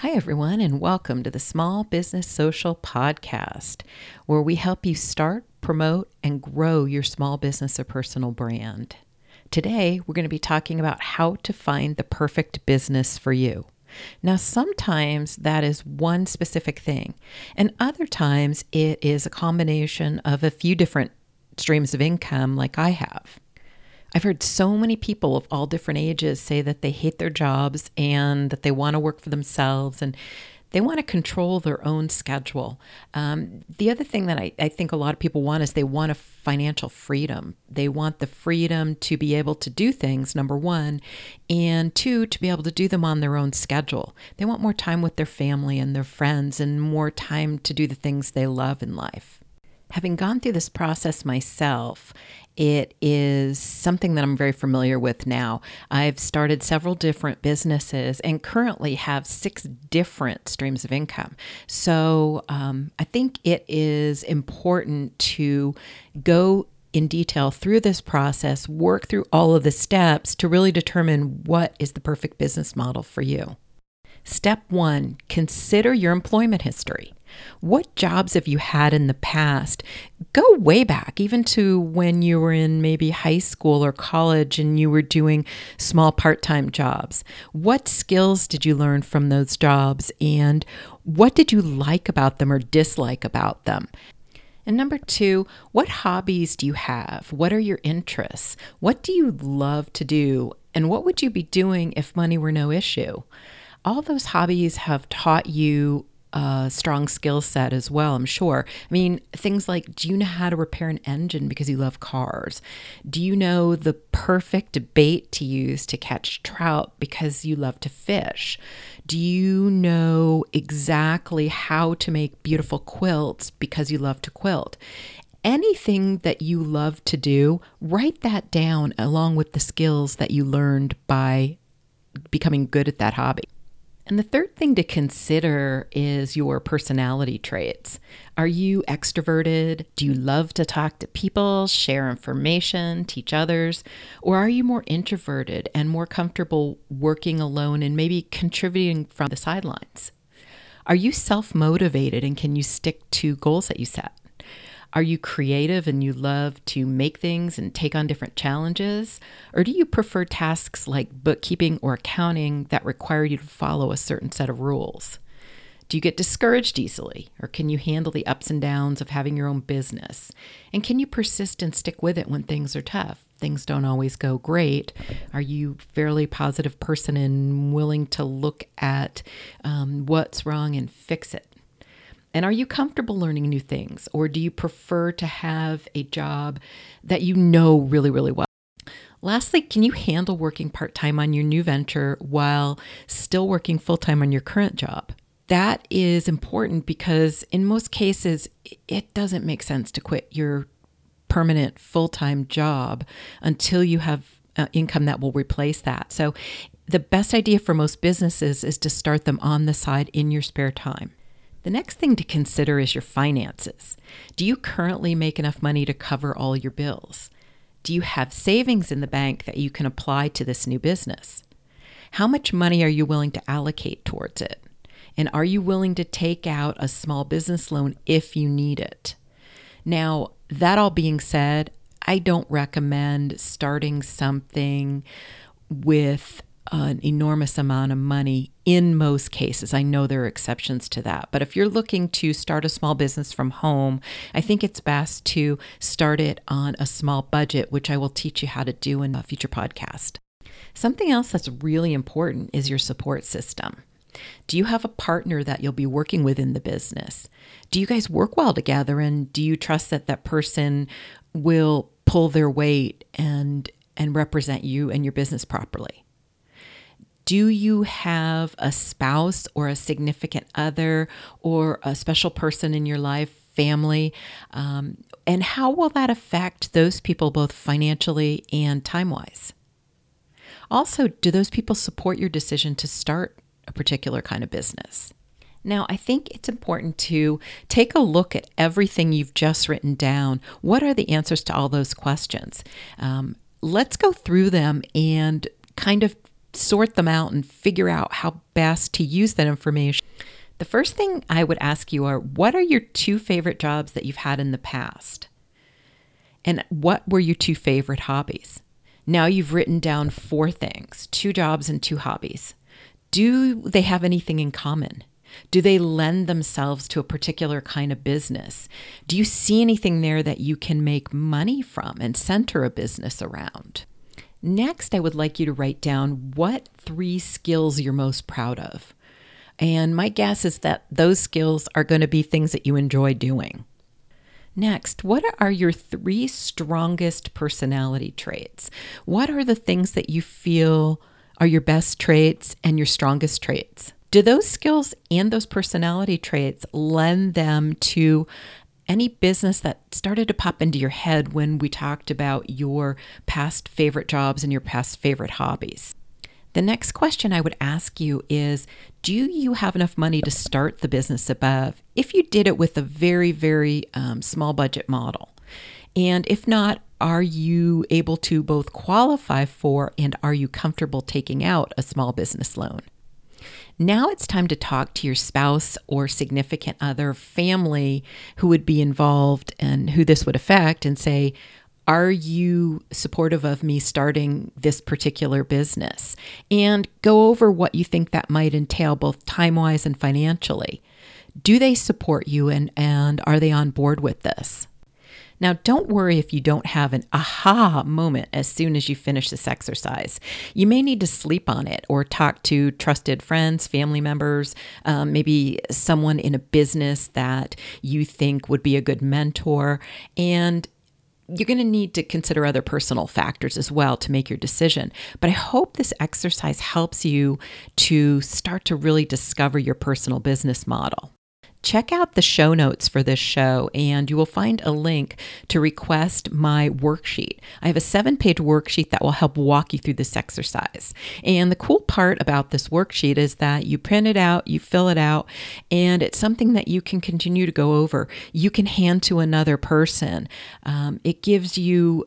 Hi, everyone, and welcome to the Small Business Social Podcast, where we help you start, promote, and grow your small business or personal brand. Today, we're going to be talking about how to find the perfect business for you. Now, sometimes that is one specific thing, and other times it is a combination of a few different streams of income, like I have. I've heard so many people of all different ages say that they hate their jobs and that they want to work for themselves and they want to control their own schedule. Um, the other thing that I, I think a lot of people want is they want a financial freedom. They want the freedom to be able to do things, number one, and two, to be able to do them on their own schedule. They want more time with their family and their friends and more time to do the things they love in life. Having gone through this process myself it is something that I'm very familiar with now. I've started several different businesses and currently have six different streams of income. So um, I think it is important to go in detail through this process, work through all of the steps to really determine what is the perfect business model for you. Step one consider your employment history. What jobs have you had in the past? Go way back, even to when you were in maybe high school or college and you were doing small part time jobs. What skills did you learn from those jobs and what did you like about them or dislike about them? And number two, what hobbies do you have? What are your interests? What do you love to do? And what would you be doing if money were no issue? All those hobbies have taught you a strong skill set as well, I'm sure. I mean, things like do you know how to repair an engine because you love cars? Do you know the perfect bait to use to catch trout because you love to fish? Do you know exactly how to make beautiful quilts because you love to quilt? anything that you love to do, write that down along with the skills that you learned by becoming good at that hobby. And the third thing to consider is your personality traits. Are you extroverted? Do you love to talk to people, share information, teach others? Or are you more introverted and more comfortable working alone and maybe contributing from the sidelines? Are you self motivated and can you stick to goals that you set? Are you creative and you love to make things and take on different challenges? Or do you prefer tasks like bookkeeping or accounting that require you to follow a certain set of rules? Do you get discouraged easily? Or can you handle the ups and downs of having your own business? And can you persist and stick with it when things are tough? Things don't always go great. Are you fairly positive person and willing to look at um, what's wrong and fix it? And are you comfortable learning new things, or do you prefer to have a job that you know really, really well? Lastly, can you handle working part time on your new venture while still working full time on your current job? That is important because in most cases, it doesn't make sense to quit your permanent full time job until you have uh, income that will replace that. So, the best idea for most businesses is to start them on the side in your spare time. The next thing to consider is your finances. Do you currently make enough money to cover all your bills? Do you have savings in the bank that you can apply to this new business? How much money are you willing to allocate towards it? And are you willing to take out a small business loan if you need it? Now, that all being said, I don't recommend starting something with an enormous amount of money in most cases. I know there are exceptions to that. But if you're looking to start a small business from home, I think it's best to start it on a small budget, which I will teach you how to do in a future podcast. Something else that's really important is your support system. Do you have a partner that you'll be working with in the business? Do you guys work well together and do you trust that that person will pull their weight and and represent you and your business properly? Do you have a spouse or a significant other or a special person in your life, family? Um, and how will that affect those people both financially and time wise? Also, do those people support your decision to start a particular kind of business? Now, I think it's important to take a look at everything you've just written down. What are the answers to all those questions? Um, let's go through them and kind of sort them out and figure out how best to use that information. The first thing I would ask you are what are your two favorite jobs that you've had in the past? And what were your two favorite hobbies? Now you've written down four things two jobs and two hobbies. Do they have anything in common? Do they lend themselves to a particular kind of business? Do you see anything there that you can make money from and center a business around? Next, I would like you to write down what three skills you're most proud of. And my guess is that those skills are going to be things that you enjoy doing. Next, what are your three strongest personality traits? What are the things that you feel are your best traits and your strongest traits? Do those skills and those personality traits lend them to any business that started to pop into your head when we talked about your past favorite jobs and your past favorite hobbies? The next question I would ask you is Do you have enough money to start the business above if you did it with a very, very um, small budget model? And if not, are you able to both qualify for and are you comfortable taking out a small business loan? Now it's time to talk to your spouse or significant other, family who would be involved and who this would affect, and say, are you supportive of me starting this particular business? And go over what you think that might entail, both time wise and financially. Do they support you and, and are they on board with this? Now, don't worry if you don't have an aha moment as soon as you finish this exercise. You may need to sleep on it or talk to trusted friends, family members, um, maybe someone in a business that you think would be a good mentor. And you're going to need to consider other personal factors as well to make your decision. But I hope this exercise helps you to start to really discover your personal business model check out the show notes for this show and you will find a link to request my worksheet. I have a seven page worksheet that will help walk you through this exercise. And the cool part about this worksheet is that you print it out, you fill it out, and it's something that you can continue to go over. You can hand to another person. Um, it gives you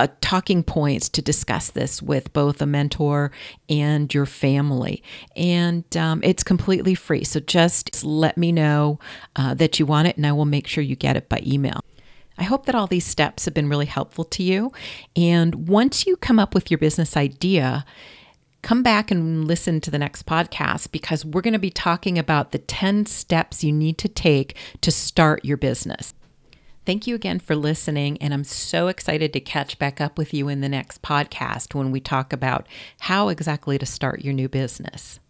uh, talking points to discuss this with both a mentor and your family. And um, it's completely free. So just let me know uh, that you want it, and I will make sure you get it by email. I hope that all these steps have been really helpful to you. And once you come up with your business idea, come back and listen to the next podcast because we're going to be talking about the 10 steps you need to take to start your business. Thank you again for listening, and I'm so excited to catch back up with you in the next podcast when we talk about how exactly to start your new business.